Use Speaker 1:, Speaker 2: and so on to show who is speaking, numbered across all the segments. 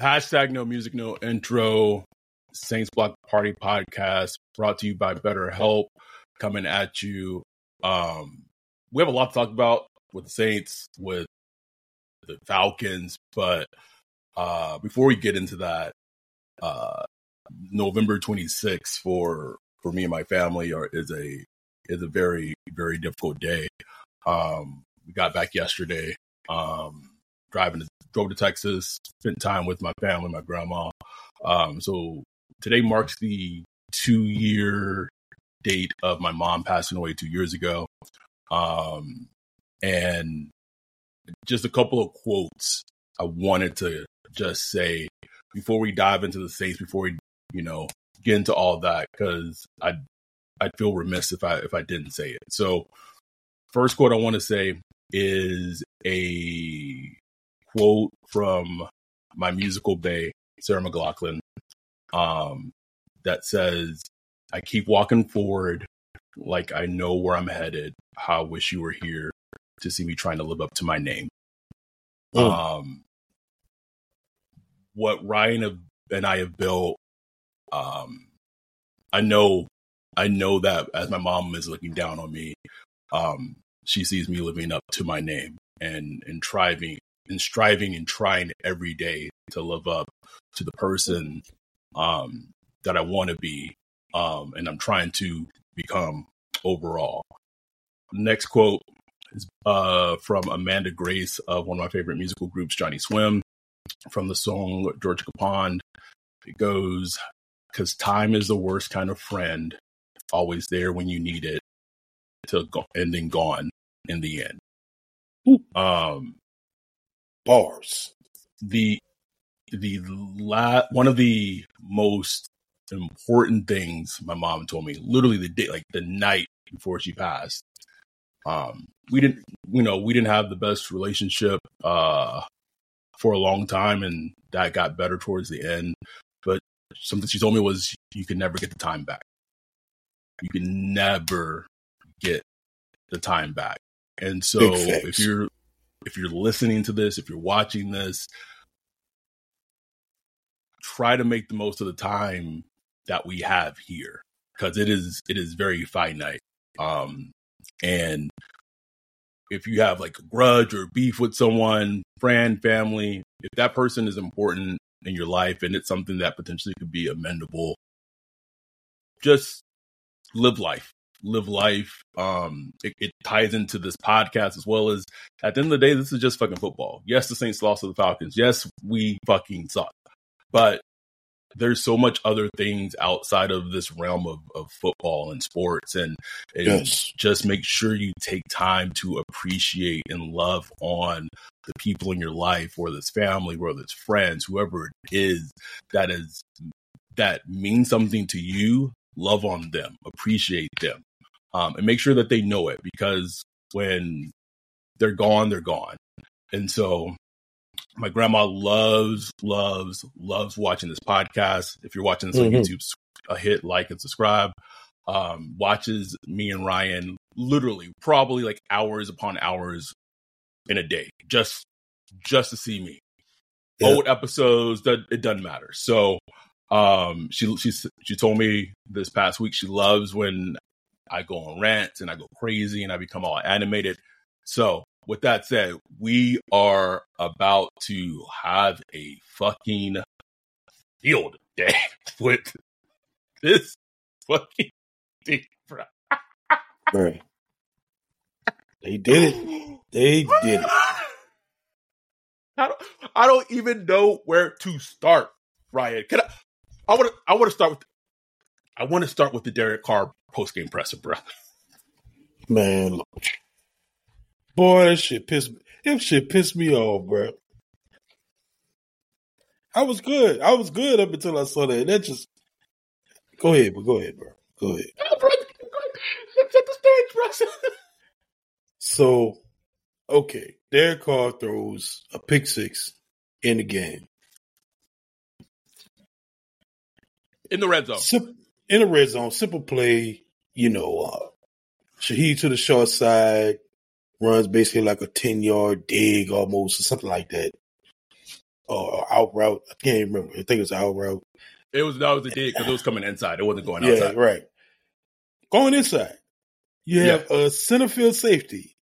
Speaker 1: Hashtag no music, no intro. Saints Block Party podcast brought to you by BetterHelp. Coming at you. Um, we have a lot to talk about with the Saints, with the Falcons, but uh, before we get into that, uh, November 26th for for me and my family are, is a is a very very difficult day. Um, we got back yesterday. Um, driving to, drove to Texas, spent time with my family, my grandma. Um, so today marks the two year date of my mom passing away two years ago. Um, and just a couple of quotes I wanted to just say before we dive into the Saints, before we, you know, get into all that, because I I'd feel remiss if I if I didn't say it. So first quote I want to say is a quote from my musical bay, Sarah McLachlan, um, that says, I keep walking forward like I know where I'm headed. How I wish you were here to see me trying to live up to my name. Mm. Um, what Ryan and I have built, um, I know, I know that as my mom is looking down on me, um, she sees me living up to my name and and striving and striving and trying every day to live up to the person um, that I want to be, um, and I'm trying to become overall. Next quote is uh, from Amanda Grace of one of my favorite musical groups, Johnny Swim, from the song Georgia Pond. It goes, "Because time is the worst kind of friend, always there when you need it, to go- and then gone in the end." Um,
Speaker 2: bars.
Speaker 1: The the la- one of the most important things my mom told me, literally the day, like the night before she passed. Um, we didn't, you know, we didn't have the best relationship uh, for a long time, and that got better towards the end. But something she told me was, you can never get the time back. You can never get the time back. And so, if you're if you're listening to this, if you're watching this, try to make the most of the time that we have here because it is it is very finite. Um, and if you have like a grudge or beef with someone, friend, family, if that person is important in your life and it's something that potentially could be amendable, just live life live life. Um, it, it, ties into this podcast as well as at the end of the day, this is just fucking football. Yes, the Saints lost to the Falcons. Yes, we fucking suck, but there's so much other things outside of this realm of, of football and sports and, and yes. just make sure you take time to appreciate and love on the people in your life whether it's family whether it's friends whoever it is that is that means something to you love on them appreciate them um, and make sure that they know it because when they're gone, they're gone. And so my grandma loves, loves, loves watching this podcast. If you're watching this mm-hmm. on YouTube, a hit like and subscribe. Um, watches me and Ryan literally probably like hours upon hours in a day just just to see me. Yeah. Old episodes that it doesn't matter. So um she she she told me this past week she loves when I go on rants and I go crazy and I become all animated. So, with that said, we are about to have a fucking field day with this fucking thing, bro.
Speaker 2: They did it. They did it.
Speaker 1: I don't, I don't even know where to start, Ryan. Can I? I want to. I want to start with. I want to start with the Derek Carr post game presser, bro.
Speaker 2: Man, look. boy, that shit pissed me. That shit pissed me off, bro. I was good. I was good up until I saw that. That just go ahead, but go ahead, bro. Go ahead.
Speaker 1: Set the stage, bro.
Speaker 2: So, okay, Derek Carr throws a pick six in the game.
Speaker 1: In the red zone.
Speaker 2: Sim- in the red zone, simple play, you know, uh, Shaheed to the short side, runs basically like a 10 yard dig almost, or something like that. Or out route. I can't remember. I think it was out route.
Speaker 1: It was that was a dig because it was coming inside. It wasn't going
Speaker 2: Yeah,
Speaker 1: outside.
Speaker 2: right. Going inside, you have a center field safety,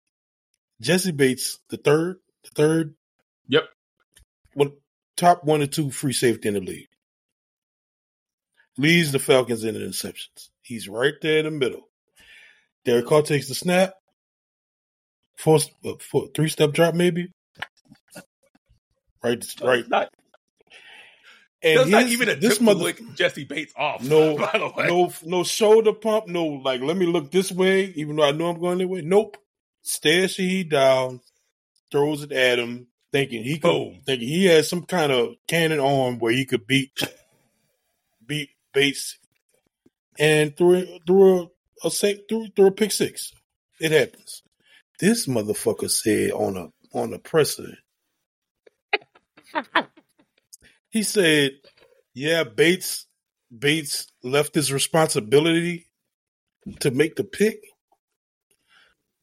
Speaker 2: Jessie Bates, the third, the third,
Speaker 1: Yep.
Speaker 2: well, top one or two free safety in the league. Leads the Falcons in interceptions. He's right there in the middle. Derek Carr takes the snap. Four, uh, four three step drop maybe. Right, right.
Speaker 1: Not,
Speaker 2: And
Speaker 1: that's not even a
Speaker 2: this mother,
Speaker 1: Jessie Bates off.
Speaker 2: No,
Speaker 1: by the way.
Speaker 2: no, no shoulder pump. No, like let me look this way, even though I know I'm going that way. Nope. Stares he down, throws it at him, thinking he could,
Speaker 1: Boom.
Speaker 2: thinking he has some kind of cannon arm where he could beat Bates, and threw it- threw a, a sa- threw, threw a pick six. It happens. This motherfucker said on a on a presser. he said, "Yeah, Bates Bates left his responsibility to make the pick.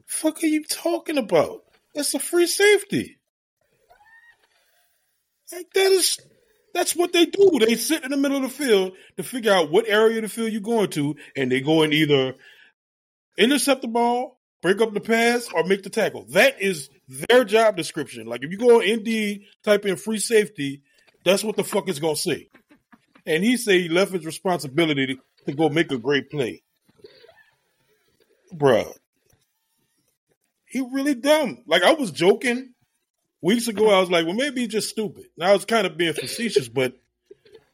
Speaker 2: Fuck are you talking about? That's a free safety. Like that is that's what they do. They sit in the middle of the field to figure out what area of the field you're going to, and they go and either intercept the ball, break up the pass, or make the tackle. That is their job description. Like if you go on Indeed, type in free safety, that's what the fuck is gonna say. And he said he left his responsibility to, to go make a great play. Bruh. He really dumb. Like I was joking weeks ago. I was like, well, maybe he's just stupid. I was kind of being facetious, but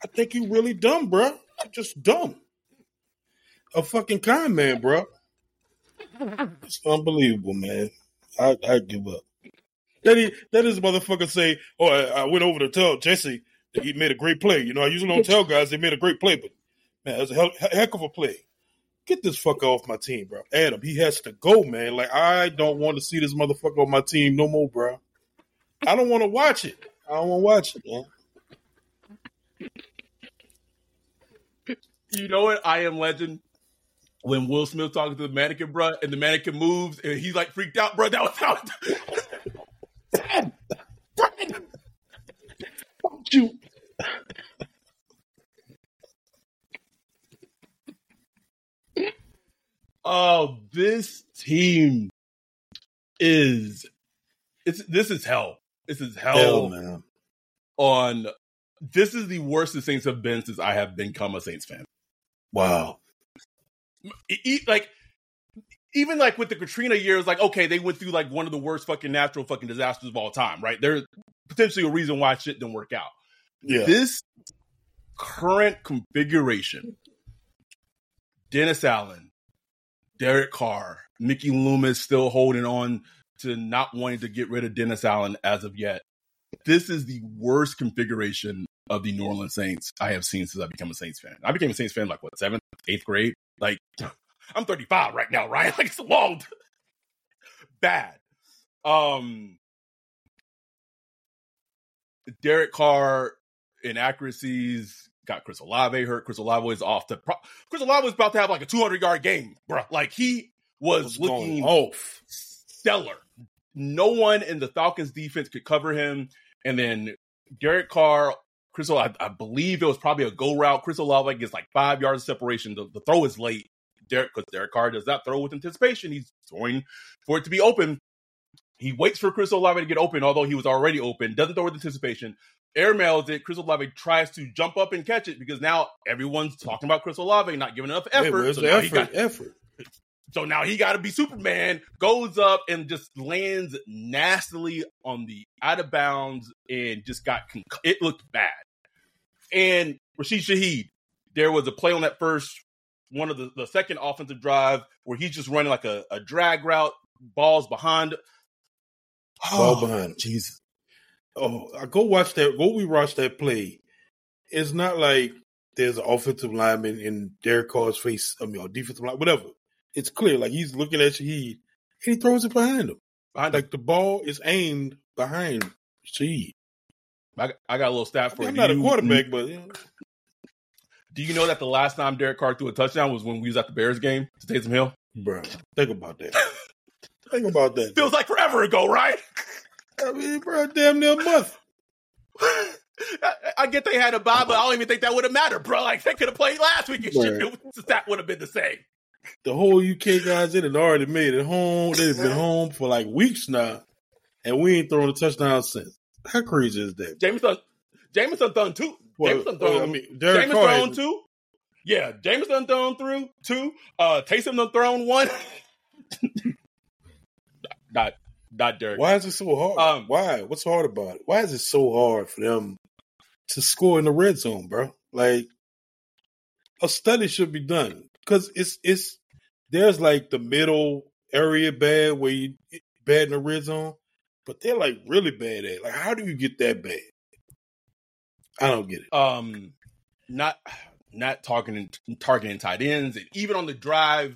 Speaker 2: I think he really dumb, bruh. Just dumb. A fucking con man, bruh. It's unbelievable, man. I I give up. That he, that is motherfucker say, oh, I, I went over to tell Jessie that he made a great play. You know, I usually don't tell guys they made a great play, but man, that's a hell, heck of a play. Get this fucker off my team, bro. Adam, he has to go, man. Like I don't want to see this motherfucker on my team no more, bro. I don't want to watch it. I don't want to watch it, man.
Speaker 1: You know what? I am legend. When Will Smith talking to the mannequin, bro, and the mannequin moves, and he's like freaked out, bro. That was how.
Speaker 2: Fuck you.
Speaker 1: Oh, this team is it's this is hell. This is hell,
Speaker 2: Hell, man.
Speaker 1: on this is the worst the Saints have been since I have become a Saints fan.
Speaker 2: Wow.
Speaker 1: Like even like with the Katrina years, like okay, they went through like one of the worst fucking natural fucking disasters of all time, right? There's potentially a reason why shit didn't work out.
Speaker 2: Yeah.
Speaker 1: This current configuration, Dennis Allen, Derek Carr, Mickey Loomis still holding on to not wanting to get rid of Dennis Allen as of yet. This is the worst configuration of the New Orleans Saints I have seen since I became a Saints fan. I became a Saints fan like what seventh, eighth grade. Like I'm 35 right now, right? Like it's long, bad. Um, Derek Carr inaccuracies got Chris Olave hurt. Chris Olave is off the. Pro- Chris Olave was about to have like a 200 yard game, bro. Like he was
Speaker 2: What's
Speaker 1: looking
Speaker 2: off?
Speaker 1: stellar. No one in the Falcons defense could cover him. And then Derek Carr, Chris, I, I believe it was probably a go route. Chris Olave gets like five yards of separation. The, the throw is late. Derek, because Derek Carr does not throw with anticipation. He's throwing for it to be open. He waits for Chris Olave to get open, although he was already open. Doesn't throw with anticipation. Airmails it. Chris Olave tries to jump up and catch it because now everyone's talking about Chris Olave not giving enough effort.
Speaker 2: where's
Speaker 1: so
Speaker 2: the
Speaker 1: now he
Speaker 2: effort?
Speaker 1: got
Speaker 2: effort.
Speaker 1: So now he got to be Superman, goes up and just lands nastily on the out of bounds and just got, it looked bad. And Rashid Shaheed, there was a play on that first, one of the, the second offensive drive where he's just running like a, a drag route, balls behind.
Speaker 2: Ball behind.
Speaker 1: Jesus.
Speaker 2: oh, I go watch that. Go we watch that play. It's not like there's an offensive lineman in Derek Carr's face. I mean, or defensive line, whatever. It's clear, like he's looking at Shaheed, and he throws it behind him.
Speaker 1: Behind
Speaker 2: Like the ball is aimed behind Shaheed.
Speaker 1: I, I got a little stat for
Speaker 2: I'm
Speaker 1: you.
Speaker 2: not a quarterback, but you know,
Speaker 1: Do you know that the last time Derek Carr threw a touchdown was when we was at the Bears game to Taysom Hill?
Speaker 2: bro, think about that. think about that.
Speaker 1: Feels like forever ago, right?
Speaker 2: I mean, bro, damn near a month.
Speaker 1: I, I get they had a bye, but I don't even think that would have mattered, bro. Like they could have played last week and shit. It- that would have been the same.
Speaker 2: The whole UK guys in it already made it home. They've been home for like weeks now, and we ain't thrown a touchdown since. How crazy is that?
Speaker 1: Jameson, Jameson thrown two.
Speaker 2: Well,
Speaker 1: Jameson thrown.
Speaker 2: well, I mean, Derek
Speaker 1: Jameson thrown two. Yeah, Jameson thrown through two. Uh, Taysom done thrown one. not, not Derek.
Speaker 2: Why is it so hard?
Speaker 1: Um,
Speaker 2: Why? What's hard about it? Why is it so hard for them to score in the red zone, bro? Like a study should be done because it's it's there's like the middle area bad where you bad in the red zone, but they're like really bad at. it. Like, how do you get that bad? I don't get it.
Speaker 1: um not not targeting targeting tight ends and even on the drive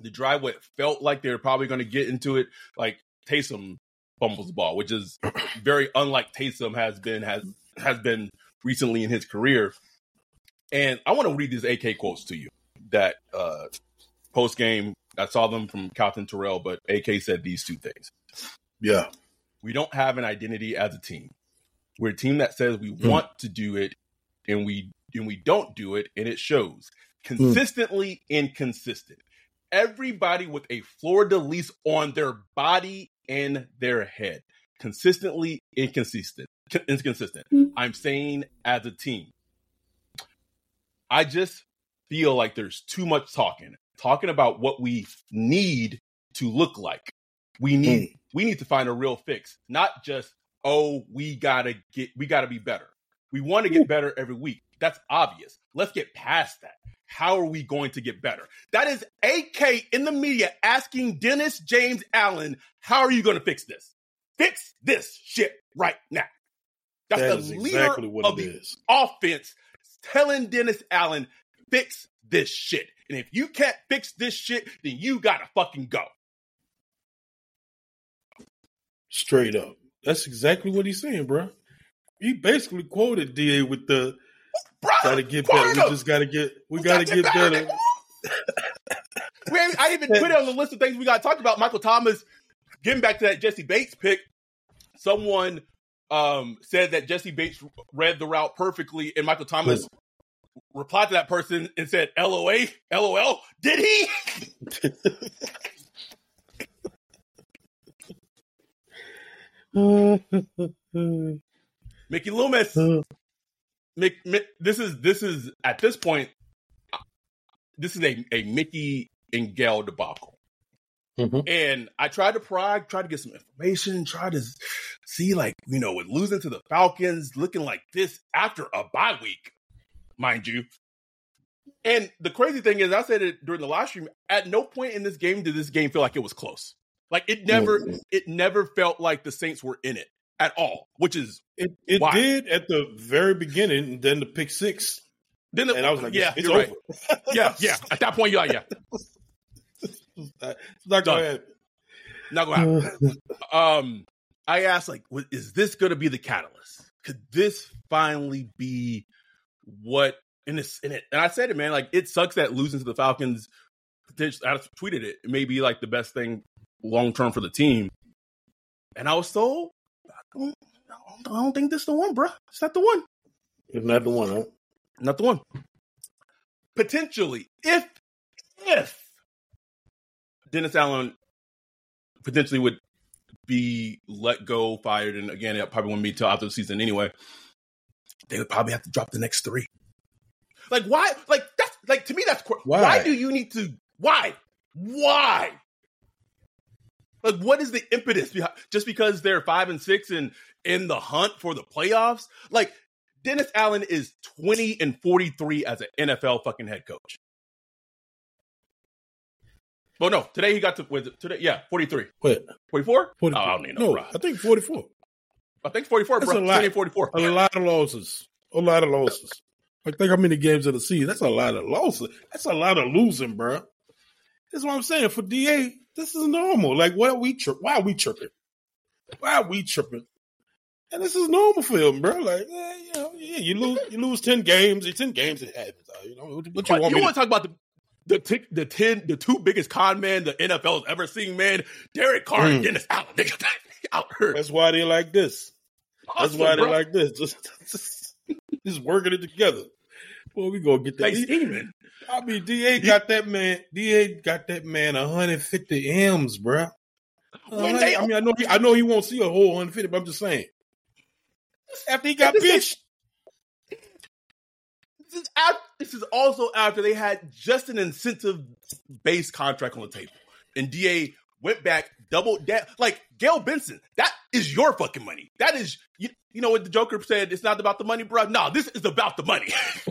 Speaker 1: the drive what felt like they were probably going to get into it like Taysom fumbles the ball which is very unlike Taysom has been has has been recently in his career and I want to read these AK quotes to you that uh post game I saw them from Katherine Terrell but AK said these two things
Speaker 2: Yeah,
Speaker 1: we don't have an identity as a team. We're a team that says we
Speaker 2: Hmm.
Speaker 1: want to do it and we and we don't do it and it shows. Consistently inconsistent. Everybody with a fleur de lis on their body and their head. Consistently inconsistent. Inconsistent. I'm saying as a team. I just feel like there's too much talking. Talking about what we need to look like. We need mm. we need to find a real fix, not just oh we gotta get we gotta be better. We want to get better every week. That's obvious. Let's get past that. How are we going to get better? That is AK in the media asking Dennis James Allen, how are you going to fix this? Fix this shit right now. That's
Speaker 2: that
Speaker 1: the leader
Speaker 2: exactly what
Speaker 1: of
Speaker 2: it
Speaker 1: the
Speaker 2: is.
Speaker 1: offense telling Dennis Allen, fix this shit. And if you can't fix this shit, then you gotta fucking go.
Speaker 2: Straight up. That's exactly what he's saying, bro. He basically quoted Da with the
Speaker 1: Bro,
Speaker 2: gotta get better. We just gotta get we gotta get better.
Speaker 1: we ain't, I even put it on the list of things we got to talk about. Michael Thomas, getting back to that Jessie Bates pick, someone um, said that Jessie Bates read the route perfectly, and Michael Thomas replied to that person and said, "LOA, LOL." Did he? Mickey Loomis. Mick, Mick, this is this is at this point, this is a, a Mickey and Gail debacle.
Speaker 2: Mhm.
Speaker 1: And I tried to pry, tried to get some information, tried to see like you know with losing to the Falcons, looking like this after a bye week, mind you. And the crazy thing is, I said it during the live stream. At no point in this game did this game feel like it was close. Like it never,
Speaker 2: Mhm.
Speaker 1: it never felt like the Saints were in it at all. Which is
Speaker 2: It it
Speaker 1: Why?
Speaker 2: did at the very beginning, and then the pick six,
Speaker 1: then, the,
Speaker 2: and I was like,
Speaker 1: yeah,
Speaker 2: "It's
Speaker 1: you're
Speaker 2: over.
Speaker 1: right. yeah, yeah. At that point, you're like, yeah,
Speaker 2: It's not gonna happen."
Speaker 1: not gonna happen. um, I asked, like, what- is this going to be the catalyst? Could this finally be what? And it's in it, and I said it, man. Like, it sucks that losing to the Falcons. potentially- I tweeted it. It may be like the best thing long term for the team. And I was told, I don't, I don't think this is the one, bro. It's not the one.
Speaker 2: It's not the one, huh?
Speaker 1: Not the one. Potentially, if if Dennis Allen potentially would be let go, fired, and again, it probably wouldn't be till after the season anyway. They would probably have to drop the next three. Like why? Like that's like to me that's qu- why?
Speaker 2: Why?
Speaker 1: do you need to? Why? Why? Like what is the impetus behind? Just because they're five and six and in the hunt for the playoffs? Like Dennis Allen is 20 and 43 as an NFL fucking head coach. Well, no, today he got to with today, yeah, 43.
Speaker 2: What?
Speaker 1: 44?
Speaker 2: 44.
Speaker 1: Oh, I don't even know,
Speaker 2: no. I think forty four.
Speaker 1: I think 44,
Speaker 2: That's
Speaker 1: bro.
Speaker 2: a lot.
Speaker 1: 44.
Speaker 2: A lot of losses. A lot of losses. I think how many games of the season? That's a lot of losses. That's a lot of losing, bro. That's what I'm saying. For DA, this is normal. Like, why are we tri- Why are we tripping? Why are we tripping? And this is normal for him, bro. Like, eh, you know, yeah, you lose, you lose ten games. It's ten games. It happens. You know, what, what you want
Speaker 1: you want
Speaker 2: to?
Speaker 1: talk about the the t- the ten the two biggest con men the NFL has ever seen, man. Derek Carr and
Speaker 2: Mm.
Speaker 1: Dennis Allen. Out.
Speaker 2: That's why they like this. That's
Speaker 1: Awesome,
Speaker 2: why they
Speaker 1: bro.
Speaker 2: like this. Just, just, just working it together. Well, we gonna get that.
Speaker 1: They scheming.
Speaker 2: I mean, Da got that man. Da got that man 150 m's, bruh.
Speaker 1: When uh, they-
Speaker 2: I mean, I know he, I know he won't see a whole 150, but I'm just saying. After he got pitched,
Speaker 1: This is, after, this is also after they had just an incentive based contract on the table. And DA went back, doubled down. Like Gail Benson, that is your fucking money. That is, you, you know what the Joker said? It's not about the money, bro. No, this is about the money.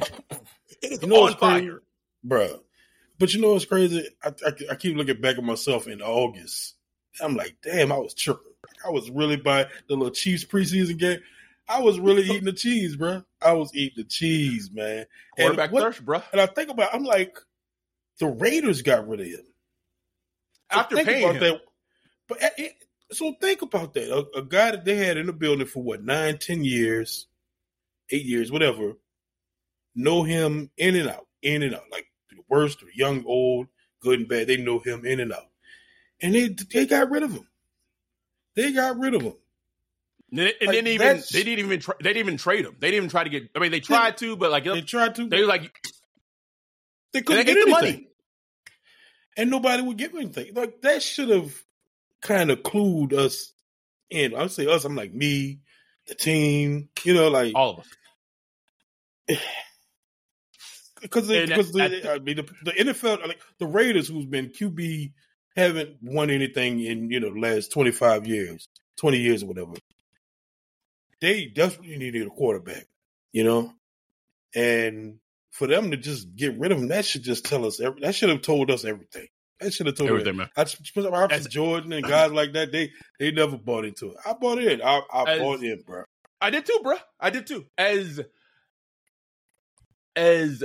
Speaker 1: it is
Speaker 2: you know
Speaker 1: on fire.
Speaker 2: bruh. But you know what's crazy? I, I, I keep looking back at myself in August. I'm like, damn, I was tripping. I was really by the little Chiefs preseason game. I was really eating the cheese, bruh. I was eating the cheese, man. And
Speaker 1: Quarterback
Speaker 2: what-
Speaker 1: thirst, bro.
Speaker 2: And I think about, I'm like, the Raiders got rid of him. So
Speaker 1: After paying him.
Speaker 2: that. But it, so think about that. A, a guy that they had in the building for what nine, ten years, eight years, whatever. Know him in and out, in and out, like the worst, or young, old, good and bad. They know him in and out, and they they got rid of him. They got rid of him.
Speaker 1: And they, and
Speaker 2: Like,
Speaker 1: didn't even they didn't even try, they didn't even trade him. They didn't even try to get. I mean, they tried to, but like
Speaker 2: They tried to.
Speaker 1: they were like,
Speaker 2: They couldn't
Speaker 1: they
Speaker 2: get
Speaker 1: get the money.
Speaker 2: And nobody would give anything. Like that should have kind of clued us in. I say us, I'm like me, the team, you know, like
Speaker 1: all of us.
Speaker 2: because because the, I mean the, the NFL like the Raiders who's been QB haven't won anything in you know the last 25 years, 20 years or whatever. They desperately needed a quarterback, you know, and for them to just get rid of him, that should just tell us every, that should have told us everything. That should have told.
Speaker 1: Everything, man.
Speaker 2: I Robert
Speaker 1: As-
Speaker 2: Jordan and guys like that, they they never bought into it. I bought in. I, I
Speaker 1: As-
Speaker 2: bought in, bro.
Speaker 1: I did too, bro. I did too. As as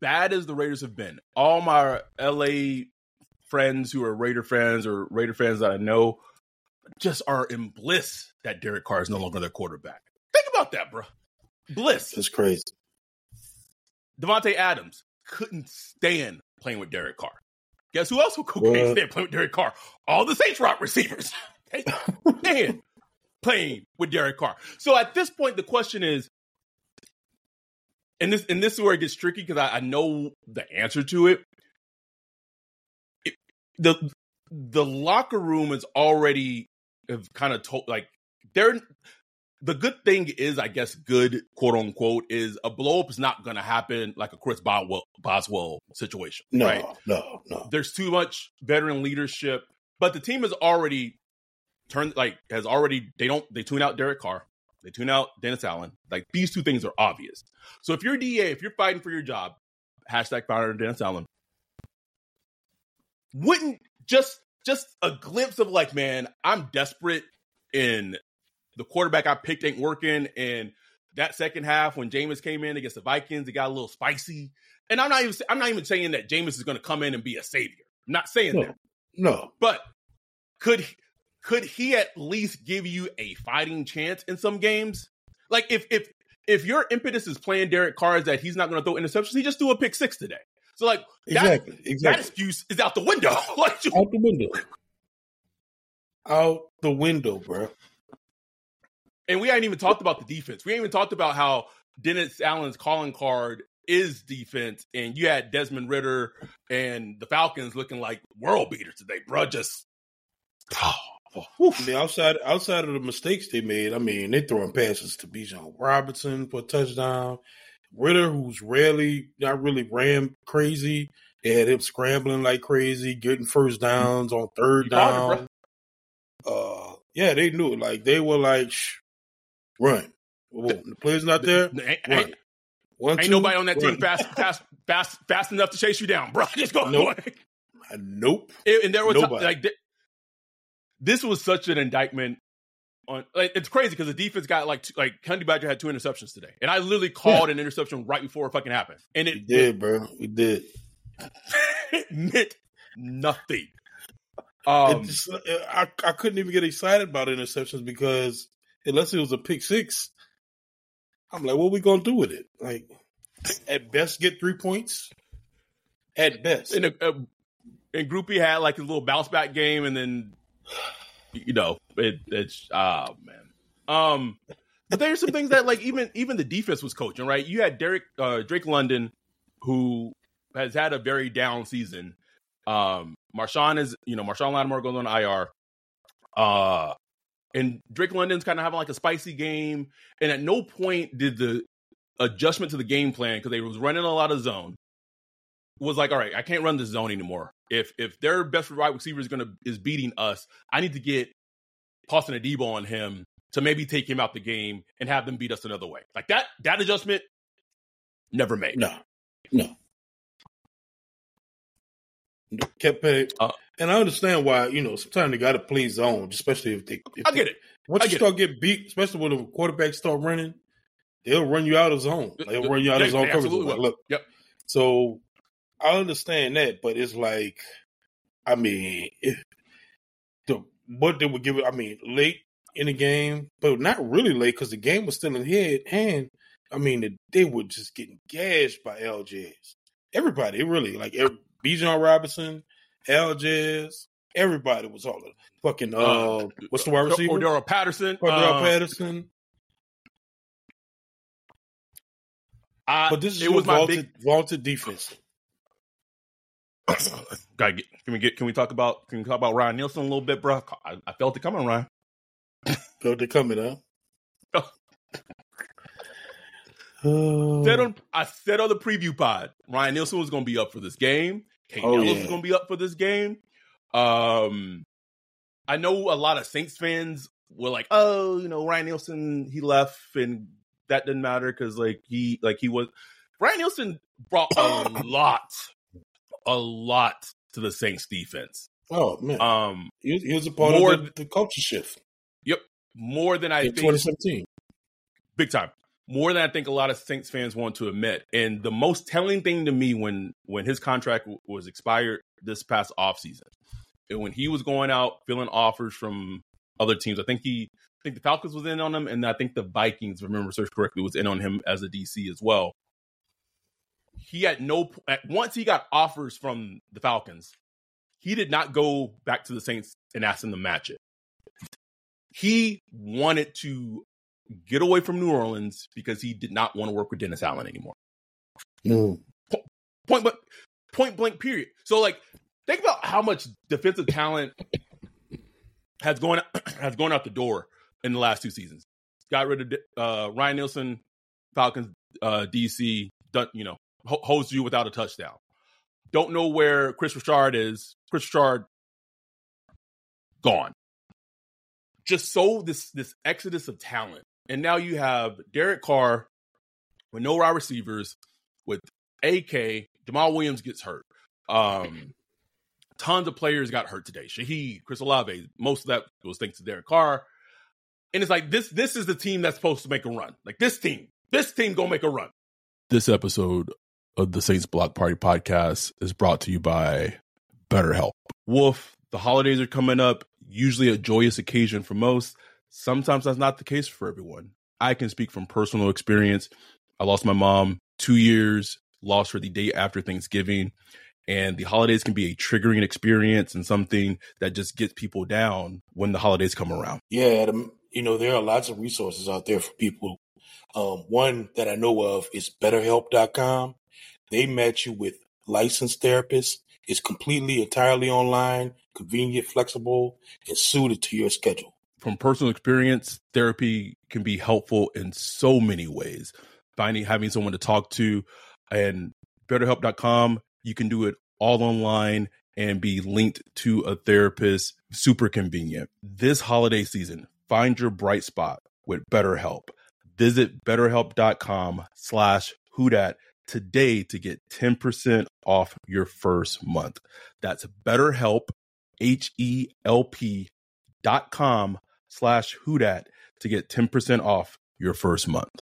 Speaker 1: bad as the Raiders have been, all my LA friends who are Raider fans or Raider fans that I know just are in bliss that Derek Carr is no longer their quarterback. Think about that, bro. Bliss.
Speaker 2: It's crazy.
Speaker 1: Davante Adams couldn't stand playing with Derek Carr. Guess who else who couldn't
Speaker 2: What?
Speaker 1: stand playing with Derek Carr? All the Saints rock receivers. Stand playing with Derek Carr. So at this point, the question is, and this and this is where it gets tricky because I, I know the answer to it. it. The the locker room is already have kind of told like they're the good thing is, I guess, good quote unquote is a blow up is not going to happen like a Chris Boswell, Boswell situation.
Speaker 2: No,
Speaker 1: right?
Speaker 2: no, no.
Speaker 1: There's too much veteran leadership, but the team has already turned like has already they don't they tune out Derek Carr, they tune out Dennis Allen. Like these two things are obvious. So if you're DA, if you're fighting for your job, hashtag fire Dennis Allen, wouldn't just just a glimpse of like, man, I'm desperate and the quarterback I picked ain't working. And that second half when Jameis came in against the Vikings, it got a little spicy. And I'm not even I'm not even saying that Jameis is going to come in and be a savior. I'm not saying
Speaker 2: No.
Speaker 1: that.
Speaker 2: No.
Speaker 1: But could could he at least give you a fighting chance in some games? Like if if if your impetus is playing Derek Carr is that he's not going to throw interceptions, he just threw a pick six today. So like that,
Speaker 2: Exactly.
Speaker 1: that
Speaker 2: Exactly.
Speaker 1: excuse is out the window. like
Speaker 2: Out the window. Out the window, bro.
Speaker 1: And we hadn't even talked about the defense. We ain't even talked about how Dennis Allen's calling card is defense, and you had Desmond Ridder and the Falcons looking like world beaters today, bro. Just
Speaker 2: I mean, outside outside of the mistakes they made, I mean, they throwing passes to Bijan Robinson for a touchdown. Ridder, who's rarely not really ran crazy, they had him scrambling like crazy, getting first downs on third
Speaker 1: You called it,
Speaker 2: down. uh, yeah, they knew it. Like they were like, Shh, run. The player's not there.
Speaker 1: ain't,
Speaker 2: Run.
Speaker 1: ain't,
Speaker 2: One,
Speaker 1: ain't
Speaker 2: two,
Speaker 1: nobody on that
Speaker 2: run.
Speaker 1: team fast, fast, fast, fast enough to chase you down, bro. Just go.
Speaker 2: Nope. Nope.
Speaker 1: And and there was
Speaker 2: Nobody.
Speaker 1: like th- this was such an indictment on like, it's crazy because the defense got like two, like Honey Badger had two interceptions today, and I literally called yeah. an interception right before it fucking happened, and it
Speaker 2: we did, it, bro. We did.
Speaker 1: it meant nothing. Um,
Speaker 2: just, I I couldn't even get excited about interceptions because unless it was a pick six, I'm like, what are we gonna do with it? Like, at best, get three points. At best,
Speaker 1: and, uh, and Grupe had like a little bounce back game, and then you know it, it's oh man. Um, but there's some things that like even even the defense was coaching right. You had Derek uh, Drake London, who has had a very down season. Um, Marshon is you know Marshon Lattimore goes on IR. Uh, and Drake London's kind of having like a spicy game. And at no point did the adjustment to the game plan because they was running a lot of zone was like, all right, I can't run this zone anymore. If if their best wide receiver is gonna is beating us, I need to get Paulson Adebo on him to maybe take him out the game and have them beat us another way. Like that that adjustment never made.
Speaker 2: No, no. Kept paying. Uh, and I understand why, you know, sometimes they got to play zone, especially if they. If
Speaker 1: I get it.
Speaker 2: Once
Speaker 1: I
Speaker 2: you start getting beat, especially when the quarterback start running, they'll run you out of zone. They'll run you out of zone coverage. Look,
Speaker 1: yep.
Speaker 2: So I understand that, but it's like, I mean, if the what they would give it. I mean, late in the game, but not really late because the game was still in head hand. I mean, they were just getting gashed by LJs. Everybody, really, like every, Bijan Robinson, Allgeier, everybody was all of fucking uh, uh what's the wide receiver?
Speaker 1: Cordarrelle Patterson.
Speaker 2: Cordarrelle uh, Patterson.
Speaker 1: I,
Speaker 2: but this is it was vaulted, big... vaulted defense.
Speaker 1: Gotta get. Can we get? Can we talk about? Can we talk about Ryan Nielsen a little bit, bro? I, I felt it coming, Ryan.
Speaker 2: felt it coming, huh?
Speaker 1: said on, I said on the preview pod, Ryan Nielsen was going to be up for this game. Kate oh, Ellis yeah. going to be up for this game. Um, I know a lot of Saints fans were like, "Oh, you know, Ryan Nielsen he left, and that didn't matter because like he like he was." Ryan Nielsen brought a lot, a lot to the Saints defense.
Speaker 2: Oh man, um, he, he was a part of the, the culture shift.
Speaker 1: Yep, more than I
Speaker 2: in think. 2017,
Speaker 1: big time more than I think a lot of Saints fans want to admit. And the most telling thing to me when when his contract w- was expired this past offseason, and when he was going out filling offers from other teams, I think he I think the Falcons was in on him, and I think the Vikings, remember search correctly, was in on him as a DC as well. He had no once he got offers from the Falcons, he did not go back to the Saints and ask them to match it. He wanted to get away from New Orleans because he did not want to work with Dennis Allen anymore.
Speaker 2: Mm.
Speaker 1: Point, but point blank. Period. So like, think about how much defensive talent has gone has gone out the door in the last two seasons. Got rid of uh, Ryan Nielsen, Falcons, uh, DC. Done, you know, holds you without a touchdown. Don't know where Kris Richard is. Kris Richard gone. Just so this this exodus of talent and now you have Derek Carr with no wide receivers, with AK, Jamaal Williams gets hurt. Um, tons of players got hurt today. Shaheed, Chris Olave, most of that was thanks to Derek Carr. And it's like this this is the team that's supposed to make a run. Like this team, this team gonna make a run. This episode of the Saints Block Party podcast is brought to you by BetterHelp. Wolf, the holidays are coming up, usually a joyous occasion for most. Sometimes that's not the case for everyone. I can speak from personal experience. I lost my mom two years, lost her the day after Thanksgiving. And the holidays can be a triggering experience and something that just gets people down when the holidays come around.
Speaker 2: Yeah, you know, there are lots of resources out there for people. Um, one that I know of is betterhelp.com. They match you with licensed therapists. It's completely, entirely online, convenient, flexible, and suited to your schedule
Speaker 1: from personal experience, therapy can be helpful in so many ways. Finding having someone to talk to and betterhelp.com, you can do it all online and be linked to a therapist. Super convenient. This holiday season, find your bright spot with BetterHelp. Visit betterhelp.com slash whodat today to get 10% off your first month. That's betterhelp, H-E-L-P dot com slash whodat to get 10% off your first month.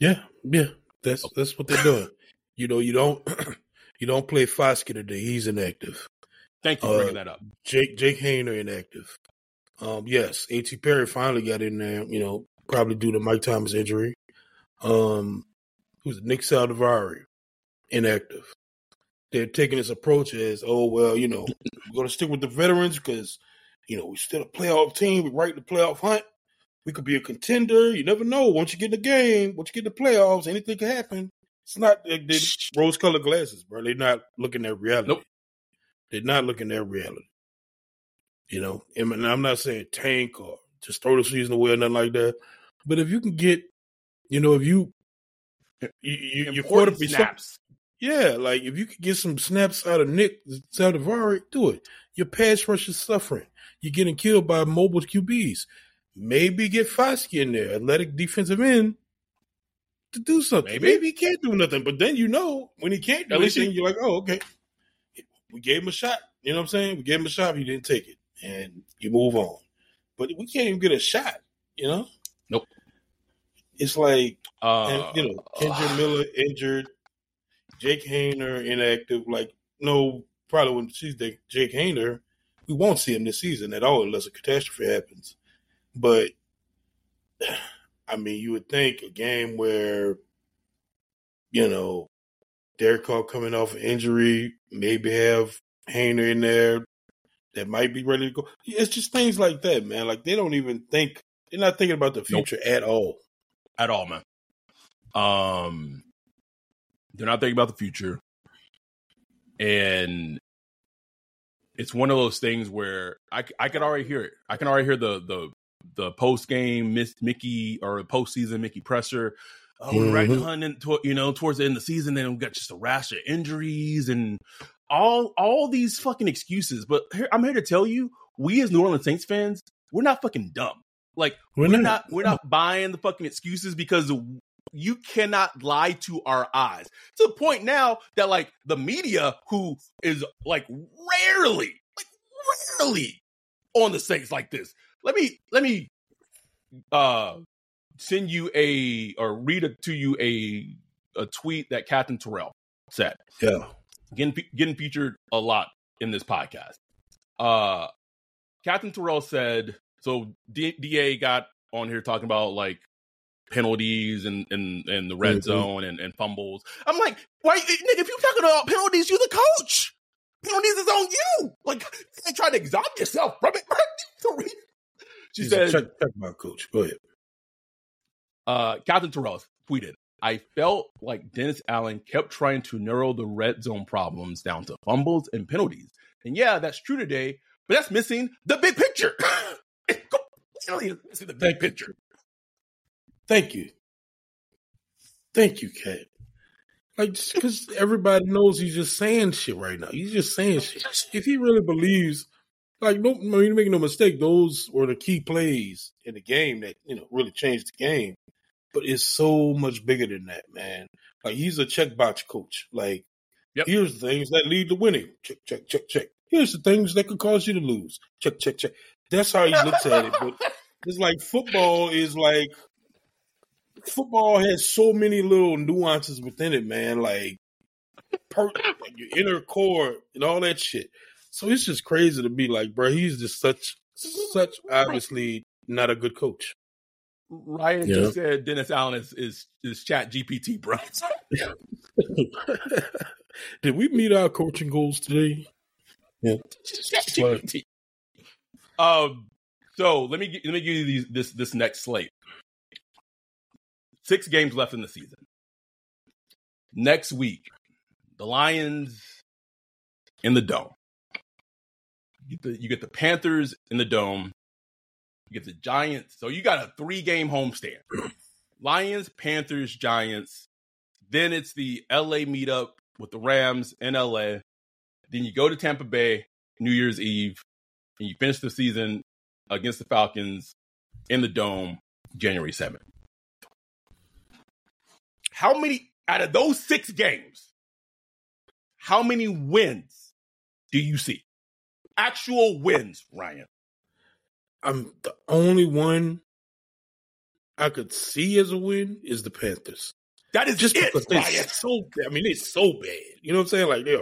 Speaker 2: Yeah, yeah, that's that's what they're doing. you know, you don't you don't play Foskey today. He's inactive.
Speaker 1: Thank you for bringing uh, that up.
Speaker 2: Jake Jake Haener inactive. Um, yes, A.T. Perry finally got in there. You know, probably due to Mike Thomas injury. Um, who's Nick Saldiveri inactive. They're taking this approach as, oh well, you know, we're going to stick with the veterans because you know we're still a playoff team. We're right in the playoff hunt we could be a contender. You never know. Once you get in the game, once you get in the playoffs, anything can happen. It's not they, they rose colored glasses, bro. They're not looking at reality. Nope. They're not looking at reality. You know, and I'm not saying tank or just throw the season away or nothing like that. But if you can get, you know, if you you, you your quarter snaps. Yeah, like if you could get some snaps out of Nick Saldiveri, do it. Your pass rush is suffering. You're getting killed by mobile QBs maybe get Foskey in there, athletic defensive end, to do something. Maybe, maybe he can't do nothing, but then you know when he can't do anything, you're like, oh, okay, we gave him a shot. You know what I'm saying? We gave him a shot, he didn't take it, and you move on. But we can't even get a shot. You know?
Speaker 1: Nope.
Speaker 2: It's like, uh, and, you know, Kendre uh, Miller injured, Jake Haener inactive. Like, no, probably when she's Jake Haener, we won't see him this season at all unless a catastrophe happens. But I mean, you would think a game where, you know, Derek Carr coming off an injury, maybe have Haener in there that might be ready to go. It's just things like that, man. Like they don't even think they're not thinking about the future nope. at all.
Speaker 1: At all, man. Um they're not thinking about the future. And it's one of those things where I, I can already hear it. I can already hear the the the post game Miss Mickey or postseason Mickey presser. Oh, we're mm-hmm. right to, you know, towards the end of the season, then we got just a rash of injuries and all all these fucking excuses. But here, I'm here to tell you, we as New Orleans Saints fans, we're not fucking dumb. Like we're, we're not, not we're not buying the fucking excuses because you cannot lie to our eyes to the point now that like the media who is like rarely like rarely on the Saints like this let me let me uh send you a or read a, to you a a tweet that Katherine Terrell said.
Speaker 2: Yeah,
Speaker 1: getting getting featured a lot in this podcast. Uh, Katherine Terrell said so. D- Da got on here talking about like penalties and and, and the red mm-hmm. zone and, and fumbles. I'm like, why, nigga? If you're talking about penalties, you're the coach. Penalties is on you. Like, you try to exotic yourself from it.
Speaker 2: She He's said, check, check my coach. Go ahead.
Speaker 1: Uh, Katherine Terrell tweeted, I felt like Dennis Allen kept trying to narrow the red zone problems down to fumbles and penalties. And yeah, that's true today, but that's missing the big picture. missing the big Thank picture.
Speaker 2: Thank you. Thank you, Kat. Like, because everybody knows he's just saying shit right now. He's just saying shit. If he really believes like no, no, you make no mistake, those were the key plays in the game that you know really changed the game. But it's so much bigger than that, man. Like he's a checkbox coach. Like yep. here's the things that lead to winning. Check, check, check, check. Here's the things that could cause you to lose. Check, check, check. That's how he looks at it. But it's like football is like football has so many little nuances within it, man. Like, per, like your inner core and all that shit. So it's just crazy to be like, bro, he's just such, such obviously not a good coach.
Speaker 1: Ryan yeah. just said Dennis Allen is is, is Chat GPT, bro.
Speaker 2: Did we meet our coaching goals today?
Speaker 1: Yeah. GPT. Um. So let me let me give you these, this this next slate. Six games left in the season. Next week, the Lions in the dome. You get the, you get the Panthers in the dome. You get the Giants. So you got a three game homestand. Lions, Panthers, Giants. Then it's the LA meetup with the Rams in LA. Then you go to Tampa Bay New Year's Eve, and you finish the season against the Falcons in the dome January 7th. How many out of those six games, how many wins do you see? Actual wins, Ryan.
Speaker 2: I'm the only one I could see as a win is the Panthers.
Speaker 1: That is
Speaker 2: Just
Speaker 1: it,
Speaker 2: because they're
Speaker 1: Ryan.
Speaker 2: so I mean, they're so bad. You know what I'm saying? Like they're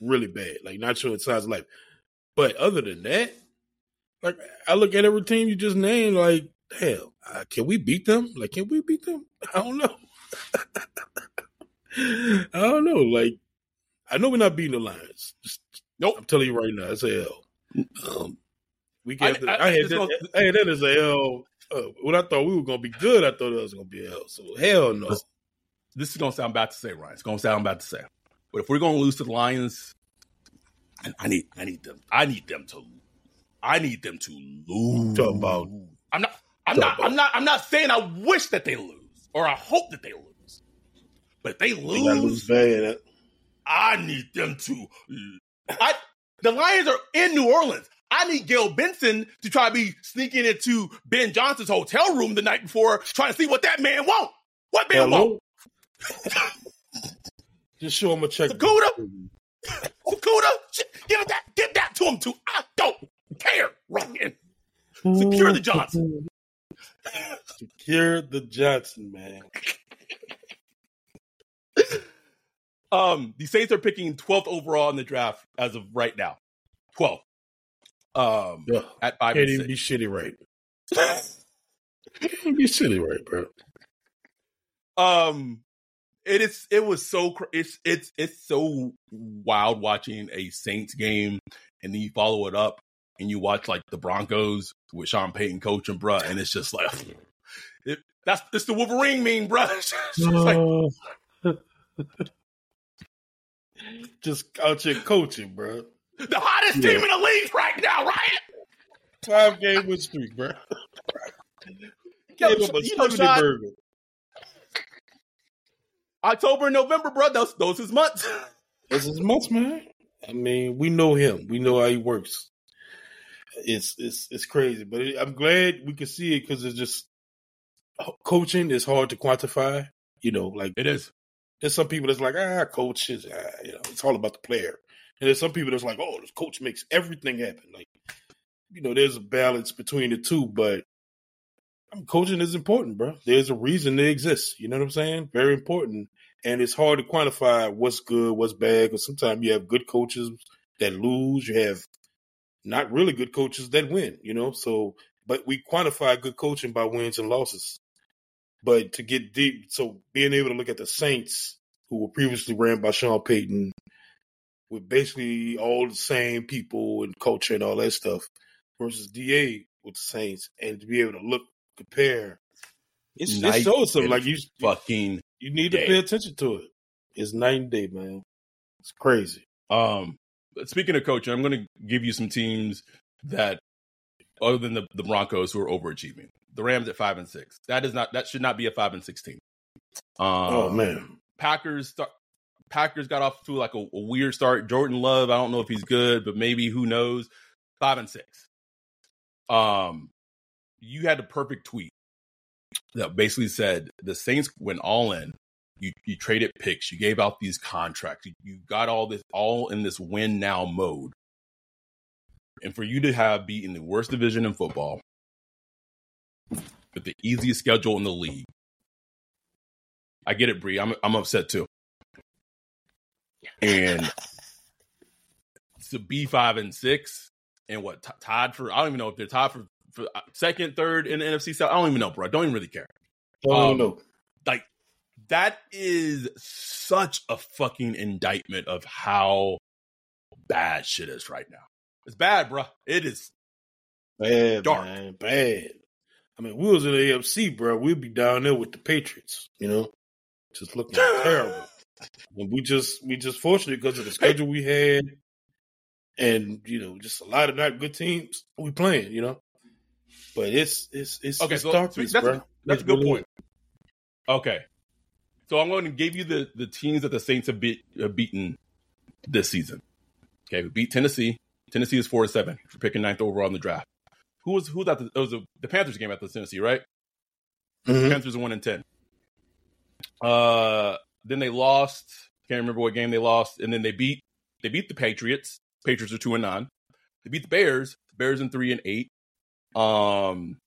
Speaker 2: really bad. Like not sure size of life. But other than that, like I look at every team you just named, like, hell, uh, can we beat them? Like, can we beat them? I don't know. I don't know. Like, I know we're not beating the Lions. Just,
Speaker 1: Nope.
Speaker 2: I'm telling you right now, it's a L. Um, we
Speaker 1: I-
Speaker 2: got.
Speaker 1: I-
Speaker 2: I,
Speaker 1: I
Speaker 2: had
Speaker 1: just
Speaker 2: that.
Speaker 1: don't-
Speaker 2: I had that as a L. Uh, when I thought we were gonna be good, I thought it was gonna be a L. So hell no.
Speaker 1: Listen, This is gonna sound bad to say, Ryan. It's gonna sound bad to say. But if we're gonna lose to the Lions, I, I need I need them. I need them to I need them to lose.
Speaker 2: Talk about-
Speaker 1: I'm not I'm
Speaker 2: Talk
Speaker 1: not
Speaker 2: about-
Speaker 1: I'm not I'm not saying I wish that they lose or I hope that they lose. But if they
Speaker 2: They gotta
Speaker 1: lose,
Speaker 2: lose bad.
Speaker 1: I need them to. I the Lions are in New Orleans. I need Gayle Benson to try to be sneaking into Ben Johnson's hotel room the night before, trying to see what that man want. What man want?
Speaker 2: Just show him a check.
Speaker 1: Sakuda? Sakuda, give that, give that to him too. I don't care, Ryan. Secure the Johnson.
Speaker 2: Secure the Johnson, man.
Speaker 1: Um, the Saints are picking 12th overall in the draft as of right now. 12th. Um,
Speaker 2: Ugh.
Speaker 1: at five
Speaker 2: Can't even be shitty right. Can't be shitty right, bro.
Speaker 1: um it is it was so cr- it's it's it's so wild watching a Saints game and then you follow it up and you watch like the Broncos with Sean Payton coaching, bruh, and it's just like it, that's it's the Wolverine meme, bruh. It's just like
Speaker 2: Just out here coaching, bro.
Speaker 1: the hottest
Speaker 2: Yeah.
Speaker 1: team in the league right now, right?
Speaker 2: Five game win streak, bro.
Speaker 1: Yo,
Speaker 2: Gave him a
Speaker 1: you know, Sean,
Speaker 2: burger.
Speaker 1: October and November, bro. those those is months.
Speaker 2: This is months, man. I mean, we know him. We know how he works. It's it's it's crazy, but I'm glad we can see it because it's just coaching is hard to quantify. You know, like
Speaker 1: It is.
Speaker 2: There's some people that's like, ah, coach is, ah, you know, it's all about the player. And there's some people that's like, oh, this coach makes everything happen. Like, you know, there's a balance between the two, but I mean, coaching is important, bro. There's a reason they exist. You know what I'm saying? Very important. And it's hard to quantify what's good, what's bad, because sometimes you have good coaches that lose. You have not really good coaches that win, you know? So, but we quantify good coaching by wins and losses. But to get deep, so being able to look at the Saints, who were previously ran by Sean Payton, with basically all the same people and culture and all that stuff, versus DA with the Saints, and to be able to look, compare, it's,
Speaker 1: Night
Speaker 2: it shows something like you.
Speaker 1: Fucking
Speaker 2: You need to pay attention to it. It's night and day, man. It's crazy.
Speaker 1: Um, but speaking of coaching, I'm going to give you some teams that, other than the, the Broncos, who are overachieving. The Rams at five and six. That is not. That should not be a five and six team. Um,
Speaker 2: oh man,
Speaker 1: Packers. Start, Packers got off to like a, a weird start. Jordan Love. I don't know if he's good, but maybe who knows. Five and six. Um, you had a perfect tweet that basically said the Saints went all in. You you traded picks. You gave out these contracts. You, you got all this all in this win now mode. And for you to have beaten the worst division in football with the easiest schedule in the league, I get it, Bree. I'm I'm upset too. And to be five and six, and what t- tied for? I don't even know if they're tied for, for uh, second, third in the NFC South. I don't even know, bro. I don't even really care.
Speaker 2: don't
Speaker 1: Um,
Speaker 2: know.
Speaker 1: Like that is such a fucking indictment of how bad shit is right now. It's bad, bro. It is.
Speaker 2: Bad,
Speaker 1: dark.
Speaker 2: man, bad. I mean, we was in the AFC, bro. We'd be down there with the Patriots, you know, just looking terrible. And we just we just fortunate because of the schedule we had. and you know, just a lot of not good teams we playing. You know, but it's it's it's
Speaker 1: Okay,
Speaker 2: it's
Speaker 1: so
Speaker 2: darkness,
Speaker 1: that's,
Speaker 2: bro.
Speaker 1: that's a good
Speaker 2: really-
Speaker 1: point. Okay, so I'm going to give you the the teams that the Saints have beat, uh, beaten this season. Okay, we beat Tennessee. Tennessee is four to seven. We're picking ninth overall in the draft. Who was who was at the, it was the, the Panthers game at the Tennessee, right?
Speaker 2: Mhm.
Speaker 1: Panthers are one and ten. Uh, then they lost. Can't remember what game they lost, and then they beat they beat the Patriots. Patriots are two and nine. They beat the Bears. Bears in three and eight. Um,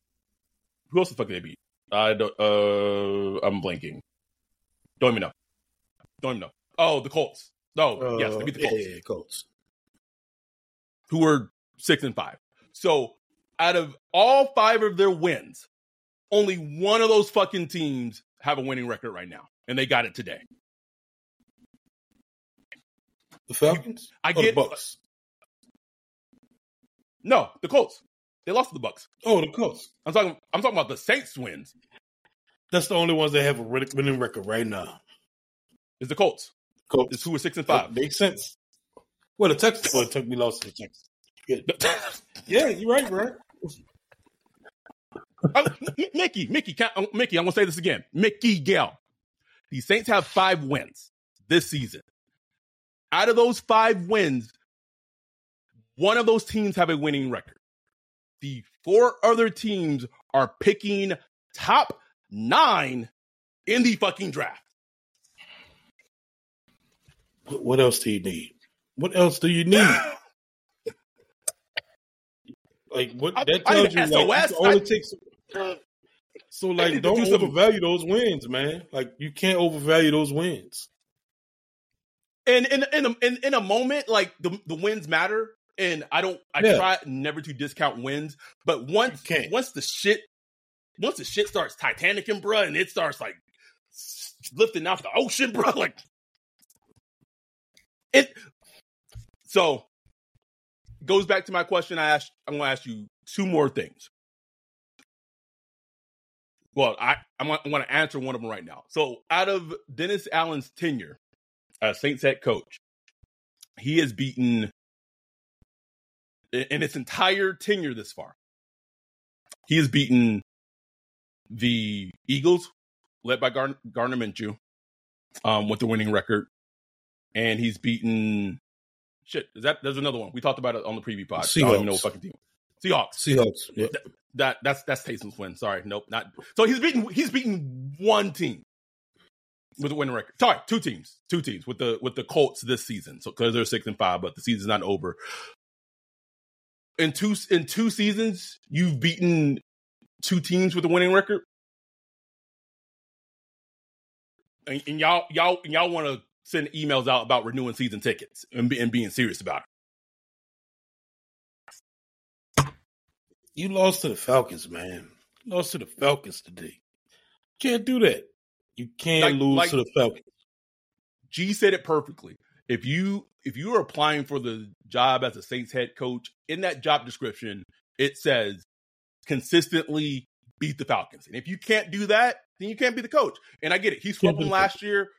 Speaker 1: who else the fuck did they beat? I don't. Uh, I'm blanking. Don't even know. Don't even know. Oh, the Colts. No, yes, they beat the
Speaker 2: Uh,
Speaker 1: Colts
Speaker 2: Yeah, yeah, Colts.
Speaker 1: who were six and five. So out of all five of their wins, only one of those fucking teams have a winning record right now, and they got it today.
Speaker 2: The Falcons.
Speaker 1: I
Speaker 2: Or the Bucks.
Speaker 1: no the Colts. They lost to the Bucks.
Speaker 2: Oh, the Colts.
Speaker 1: I'm talking. I'm talking about the Saints wins.
Speaker 2: That's the only ones that have a winning record right now.
Speaker 1: Is the Colts?
Speaker 2: Colts.
Speaker 1: Is who are six and
Speaker 2: That
Speaker 1: five?
Speaker 2: makes sense. Well, the Texans. Well, it took me lost to the Texans. Yeah, you're right, right?
Speaker 1: Oh, Mickey, Mickey, oh, Mickey. I'm gonna say this again. Mickey Gayle. The Saints have five wins this season. Out of those five wins, one of those teams have a winning record. The four other teams are picking top nine in the fucking draft.
Speaker 2: What else do you need? What else do you need? Like what
Speaker 1: I-
Speaker 2: that tells you, like only takes. Uh,
Speaker 1: so
Speaker 2: like, don't
Speaker 1: do
Speaker 2: overvalue those wins, man. Like you can't overvalue those wins.
Speaker 1: And in in a, in, in a moment, like the the wins matter, and I don't. I
Speaker 2: Yeah.
Speaker 1: try never to discount wins, but once once the shit once the shit starts Titanicing, bruh, and it starts like lifting off the ocean, bruh, like it. So goes back to my question. I asked. I'm gonna ask you two more things. Well, I I'm I'm gonna answer one of them right now. So out of Dennis Allen's tenure as Saints head coach, he has beaten in its entire tenure this far. He has beaten the Eagles, led by Gar- Gardner Minshew, um, with the winning record, and he's beaten. Shit, is that? There's another one we talked about it on the preview pod. I don't even know what
Speaker 2: Seahawks.
Speaker 1: fucking team. Seahawks.
Speaker 2: Seahawks. Yeah.
Speaker 1: That that's that's Taysom's win. Sorry, nope, not. So he's beaten he's beaten one team with a winning record. Sorry, two teams, two teams with the with the Colts this season. So because they're six and five, but the season's not over. In two in two seasons, you've beaten two teams with a winning record, and, and y'all y'all and y'all want to send emails out about renewing season tickets and, be, and being serious about it.
Speaker 2: You lost to the Falcons, man. You lost to the Falcons today. Can't do that. You can't
Speaker 1: Like-
Speaker 2: lose
Speaker 1: like-
Speaker 2: to the Falcons.
Speaker 1: G said it perfectly. If you if you are applying for the job as a Saints head coach, in that job description, it says consistently beat the Falcons. And if you can't do that, then you can't be the coach. And I get it. He swept them last year,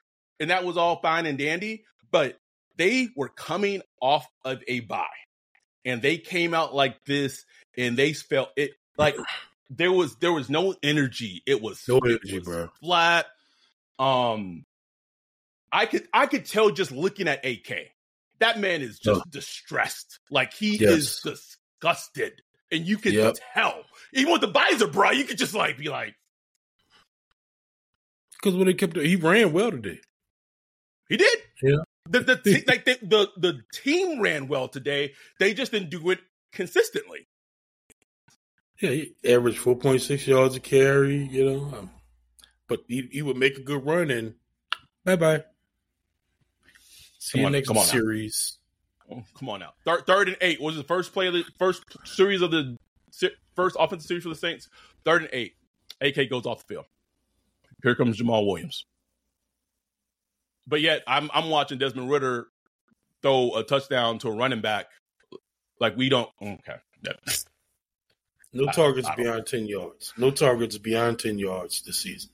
Speaker 1: and that was all fine and dandy. But they were coming off of a bye. And they came out like this and they felt it like there was there was no energy. It was
Speaker 2: No energy,
Speaker 1: was
Speaker 2: bro.
Speaker 1: flat. Um I could I could tell just looking at AK. That man is just
Speaker 2: Oh.
Speaker 1: distressed. Like he
Speaker 2: Yes.
Speaker 1: is disgusted. And you can
Speaker 2: Yep.
Speaker 1: tell. Even with the visor, bro, you could just like be like,
Speaker 2: Because when they kept, he ran well today.
Speaker 1: He did.
Speaker 2: Yeah.
Speaker 1: The the te- like the, the the team ran well today. They just didn't do it consistently.
Speaker 2: Yeah, he averaged four point six yards a carry. You know, um, but he, he would make a good run and bye bye. See
Speaker 1: Come
Speaker 2: you
Speaker 1: on,
Speaker 2: next series.
Speaker 1: Oh, come on now. Third, third and eight was the first play of the first series of the first offensive series for the Saints. Third and eight. AK goes off the field. Here comes Jamaal Williams. But yet I'm I'm watching Desmond Ridder throw a touchdown to a running back. Like we don't okay.
Speaker 2: No targets
Speaker 1: I
Speaker 2: beyond ten yards. No targets beyond ten yards this season.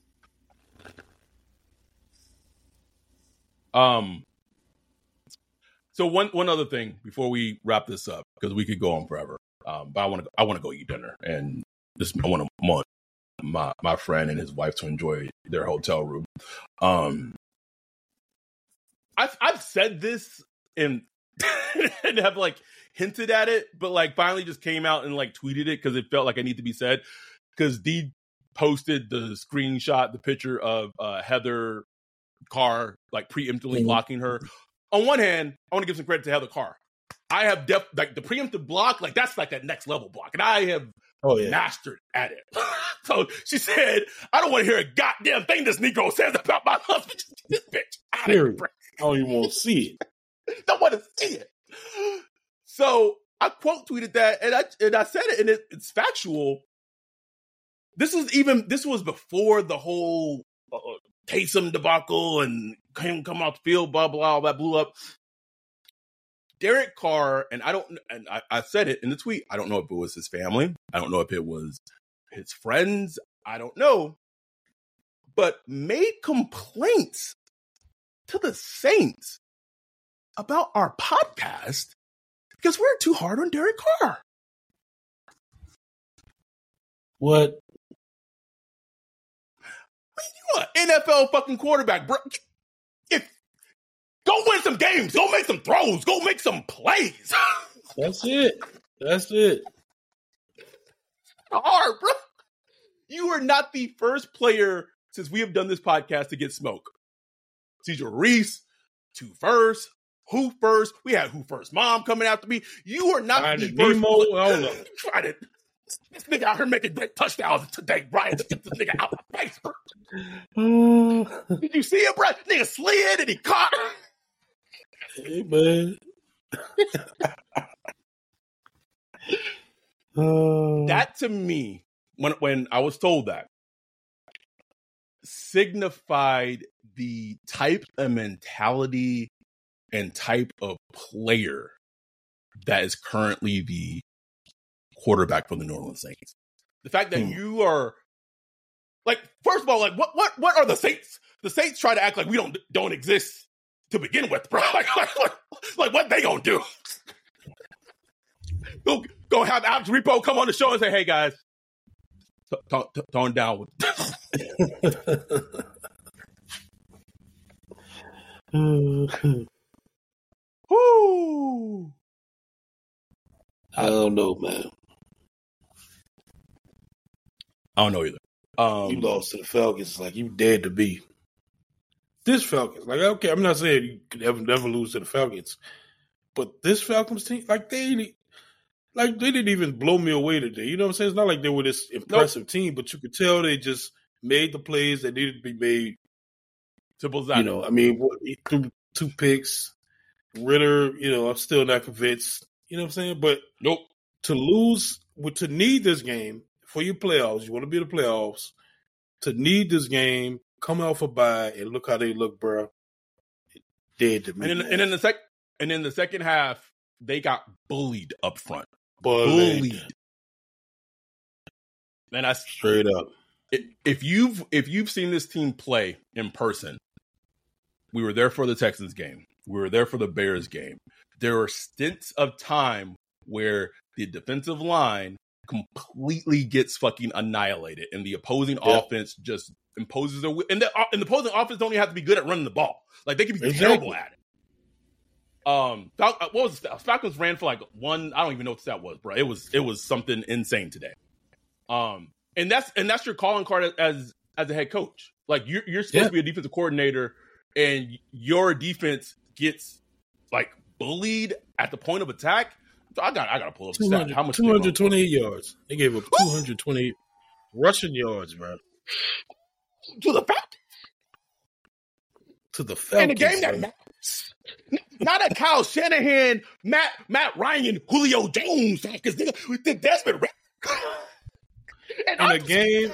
Speaker 1: Um So one one other thing before we wrap this up because we could go on forever. Um, but I want to I want to go eat dinner and this I want to want my my friend and his wife to enjoy their hotel room. Um, I've I've said this and and have like hinted at it, but like finally just came out and like tweeted it because it felt like I need to be said. Because D posted the screenshot, the picture of uh, Heather Carr like preemptively mm-hmm. blocking her. On one hand, I want to give some credit to Heather Carr. I have def like the preemptive block, like that's like that next level block, and I have oh, yeah. mastered at it. so she said, "I don't want to hear a goddamn thing this Negro says about my husband." this bitch,
Speaker 2: out of here, I don't even want to see
Speaker 1: it. don't want to see it. So I quote tweeted that, and I and I said it, and it, it's factual. This was even this was before the whole uh, Taysom debacle and him come off the field, blah blah, all that blew up. Derek Carr, and I don't, and I, I said it in the tweet. I don't know if it was his family. I don't know if it was his friends. I don't know, but made complaints to the Saints about our podcast because we're too hard on Derek Carr.
Speaker 2: What?
Speaker 1: You are an NFL fucking quarterback, bro. If go win some games, go make some throws, go make some plays.
Speaker 2: That's it. That's it.
Speaker 1: Hard, bro. You are not the first player since we have done this podcast to get smoke. Cesar Reese, two first, who first? We had who first mom coming after me. You are not I the first. Nemo, hold up. Try to this nigga out here making great touchdowns today, Brian. Just get this nigga out my face, bro. Did you see it, bro? Nigga slid and he caught.
Speaker 2: Hey, man. Uh.
Speaker 1: that to me, when when I was told that, signified the type of mentality and type of player that is currently the quarterback for the New Orleans Saints. The fact that hmm. you are like, first of all, like what what what are the Saints? The Saints try to act like we don't don't exist to begin with, bro. Like, like, like, like what they gonna do? go go have Alex Repo come on the show and say, "Hey guys, tone, down with."
Speaker 2: I don't know, man.
Speaker 1: I don't know either.
Speaker 2: Um, you lost to the Falcons, like you dead to be. This Falcons, like okay, I'm not saying you could ever never lose to the Falcons, but this Falcons team, like they, like they didn't even blow me away today. You know what I'm saying? It's not like they were this impressive nope. team, but you could tell they just made the plays that needed to be made.
Speaker 1: Simple
Speaker 2: as You know, I mean, he threw two picks. Ridder. you know, I'm still not convinced. You know what I'm saying? But
Speaker 1: nope.
Speaker 2: To lose, to need this game for your playoffs, you want to be in the playoffs. To need this game, come off a bye, and look how they look, bro. Dead to
Speaker 1: me. And in, and in the sec, and in the second half, they got bullied up front. Bullied. bullied. And I
Speaker 2: straight up.
Speaker 1: If you've if you've seen this team play in person, we were there for the Texans game. We were there for the Bears game. There were stints of time where the defensive line completely gets fucking annihilated, and the opposing yeah. offense just imposes their and the and the opposing offense don't even have to be good at running the ball. Like they can be exactly. terrible at it. Um, Fal- uh, what was the Falcons ran for like one? I don't even know what that was, bro. It was it was something insane today. Um, and that's and that's your calling card as as a head coach. Like you're you're supposed yeah. to be a defensive coordinator, and your defense gets like bullied at the point of attack. I got I got to pull up the stat. How much?
Speaker 2: Two hundred twenty-eight yards. They gave up two hundred twenty rushing yards, bro.
Speaker 1: To the Falcons.
Speaker 2: To the Falcons.
Speaker 1: In a game that matters. Not a Kyle Shanahan, Matt Matt Ryan, Julio Jones Falcons. The Desmond.
Speaker 2: in a game,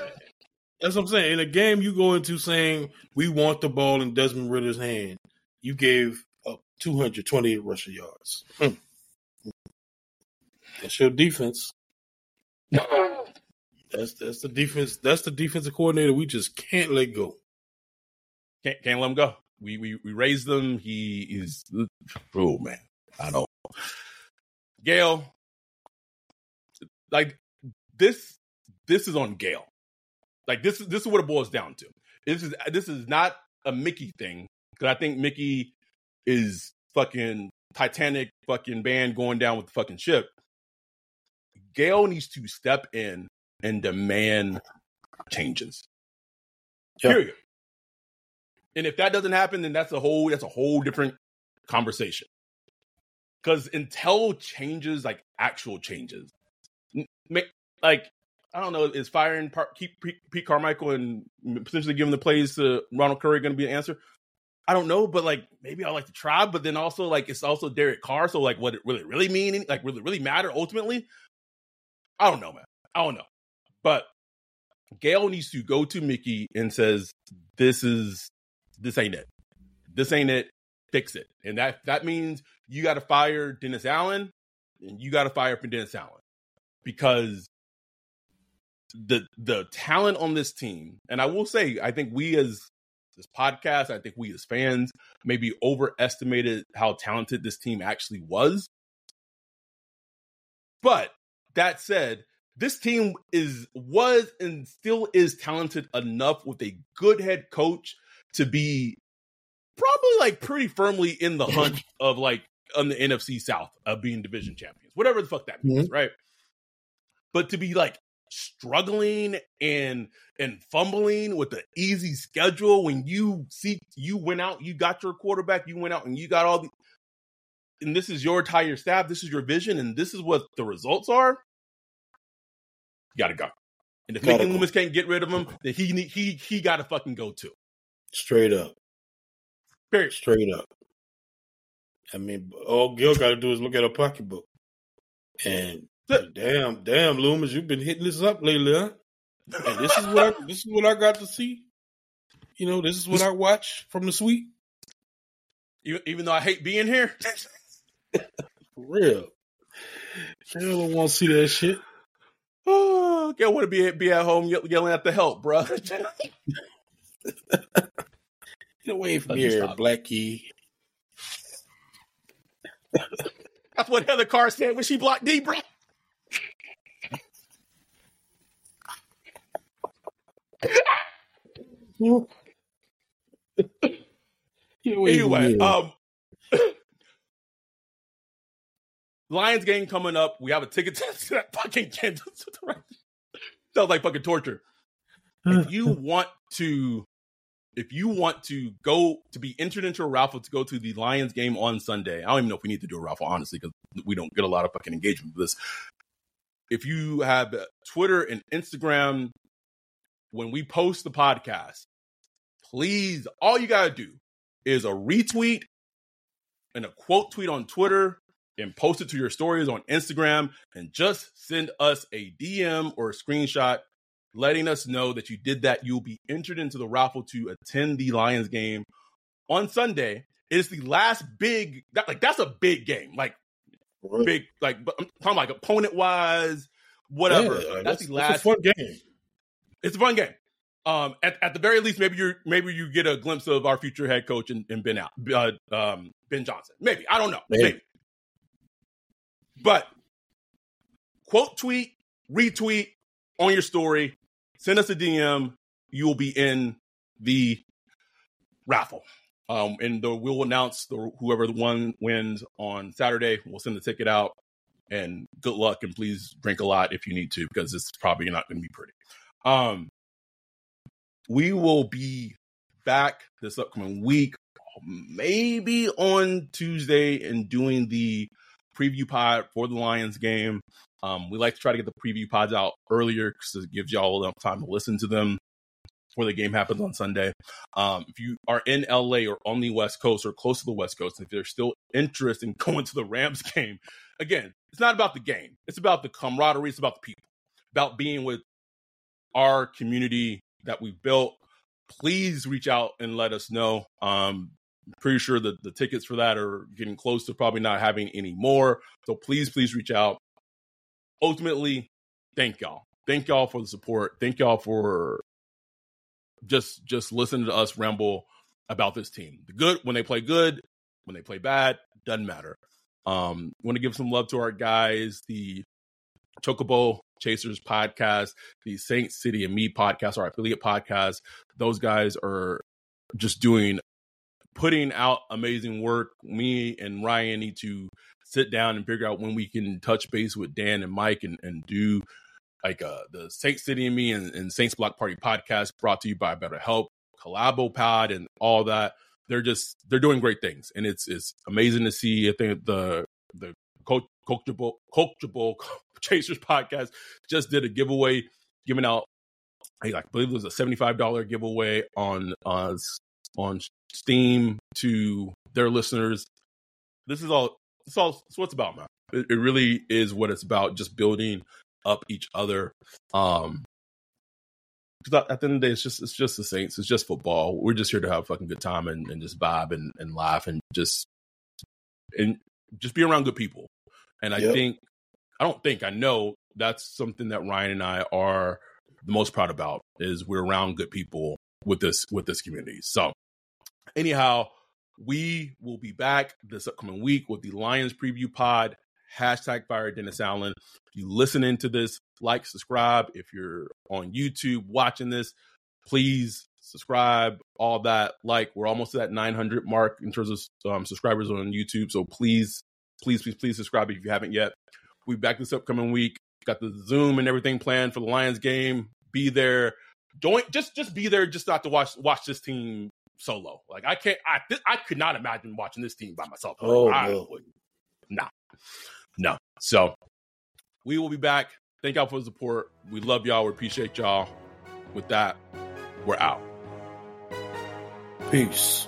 Speaker 2: that's what I'm saying. In a game, you go into saying we want the ball in Desmond Ridder's hand. You gave up 220 rushing yards. Hmm. That's your defense. that's that's the defense. That's the defensive coordinator. We just can't let go.
Speaker 1: Can't can't let him go. We we we raised them. He is oh man. I don't. Gayle, like this, this is on Gayle. Like this is this is what it boils down to. This is this is not a Mickey thing because I think Mickey is fucking Titanic fucking band going down with the fucking ship. Gayle needs to step in and demand changes. Period. And if that doesn't happen, then that's a whole that's a whole different conversation. Because until changes, like actual changes, like I don't know, is firing Par- keep Pete, Carmichael and potentially giving the plays to Ronald Curry going to be an answer? I don't know, but like maybe I like to try. But then also like it's also Derek Carr, so like what it really really mean, like really really matter ultimately? I don't know, man. I don't know, but Gayle needs to go to Mickey and says, "This is this ain't it. This ain't it. Fix it." And that that means you got to fire Dennis Allen, and you got to fire for Dennis Allen because the the talent on this team, and I will say, I think we as this podcast, I think we as fans maybe overestimated how talented this team actually was. But that said, this team is was and still is talented enough with a good head coach to be probably like pretty firmly in the hunt of like on the NFC South of being division champions, whatever the fuck that means, mm-hmm. right? But to be like struggling and and fumbling with the easy schedule when you see you went out, you got your quarterback, you went out and you got all the and this is your entire staff, this is your vision, and this is what the results are. You gotta go. And if Mickey. Loomis can't get rid of him, then he need, he he gotta fucking go too.
Speaker 2: Straight up.
Speaker 1: Period.
Speaker 2: Straight up. I mean, all Gil got to do is look at a pocketbook. And damn, damn, Loomis, you've been hitting this up lately, huh? And this is what I, this is what I got to see. You know, this is what I watch from the suite.
Speaker 1: Even, even though I hate being here.
Speaker 2: For real. Hell, don't want to see that shit.
Speaker 1: Oh, I want to be be at home ye- yelling at the help, bro.
Speaker 2: Get away from here. Blackie.
Speaker 1: That's what Heather Carr said when she blocked D, bro.
Speaker 2: Get away from
Speaker 1: Anyway, um, Lions game coming up. We have a ticket to that fucking game. Sounds like fucking torture. If you want to, if you want to go to be entered into a raffle to go to the Lions game on Sunday, I don't even know if we need to do a raffle honestly because we don't get a lot of fucking engagement with this. If you have Twitter and Instagram, when we post the podcast, please, all you gotta do is a retweet and a quote tweet on Twitter and post it to your stories on Instagram and just send us a DM or a screenshot letting us know that you did that. You'll be entered into the raffle to attend the Lions game on Sunday. It is the last big that like that's a big game. Like big like I'm talking like opponent wise, whatever.
Speaker 2: Yeah, like,
Speaker 1: that's, the last
Speaker 2: That's game.
Speaker 1: It's a fun game. Um, at, at the very least, maybe you maybe you get a glimpse of our future head coach and, and Ben out, uh, um, Ben Johnson. Maybe I don't know.
Speaker 2: Maybe.
Speaker 1: Maybe. But quote tweet, retweet on your story, send us a DM. You will be in the raffle. Um, and the, we'll announce the, whoever the one wins on Saturday. We'll send the ticket out. And good luck, and please drink a lot if you need to, because it's probably not going to be pretty. Um, we will be back this upcoming week, maybe on Tuesday, and doing the preview pod for the Lions game. Um, we like to try to get the preview pods out earlier because it gives y'all enough time to listen to them before the game happens on Sunday. Um, if you are in LA or on the West Coast or close to the West Coast, if there's still interest in going to the Rams game, again, it's not about the game. It's about the camaraderie. It's about the people, about being with our community that we've built. Please reach out and let us know. Um, pretty sure that the tickets for that are getting close to probably not having any more. So please, please reach out. Ultimately, thank y'all. Thank y'all for the support. Thank y'all for just just listening to us ramble about this team. The good when they play good, when they play bad, doesn't matter. Um, want to give some love to our guys, the Chocobo Chasers podcast, the Saint City and Me podcast, our affiliate podcast. Those guys are just doing putting out amazing work. Me and Ryan need to sit down and figure out when we can touch base with Dan and Mike and, and do like uh the Saint City and Me and, and Saints Block Party podcast brought to you by BetterHelp, Collabo Pod, and all that. They're just they're doing great things, and it's it's amazing to see. I think the the coach coachable coachable chasers podcast just did a giveaway giving out I believe it was a $75 giveaway on uh, on Steam to their listeners. This is all this all it's what it's about, man. It, it really is what it's about, just building up each other. Um because at the end of the day, it's just it's just the Saints. It's just football. We're just here to have a fucking good time and, and just vibe and, and laugh and just and just be around good people. And I yep. think I don't think I know that's something that Ryan and I are the most proud about is we're around good people with this with this community. So anyhow, we will be back this upcoming week with the Lions preview pod. Hashtag fire Dennis Allen. If you listening to this, like, subscribe. If you're on YouTube watching this, please subscribe, all that. Like, we're almost at that 900 mark in terms of um, subscribers on YouTube. So please, please, please, please subscribe if you haven't yet. We'll be back this upcoming week. Got the Zoom and everything planned for the Lions game. Be there. Don't just just be there just not to watch watch this team solo. Like I can't I th- I could not imagine watching this team by myself. Like, oh I no. No. No. So we will be back. Thank y'all for the support. We love y'all. We appreciate y'all. With that, we're out.
Speaker 2: Peace.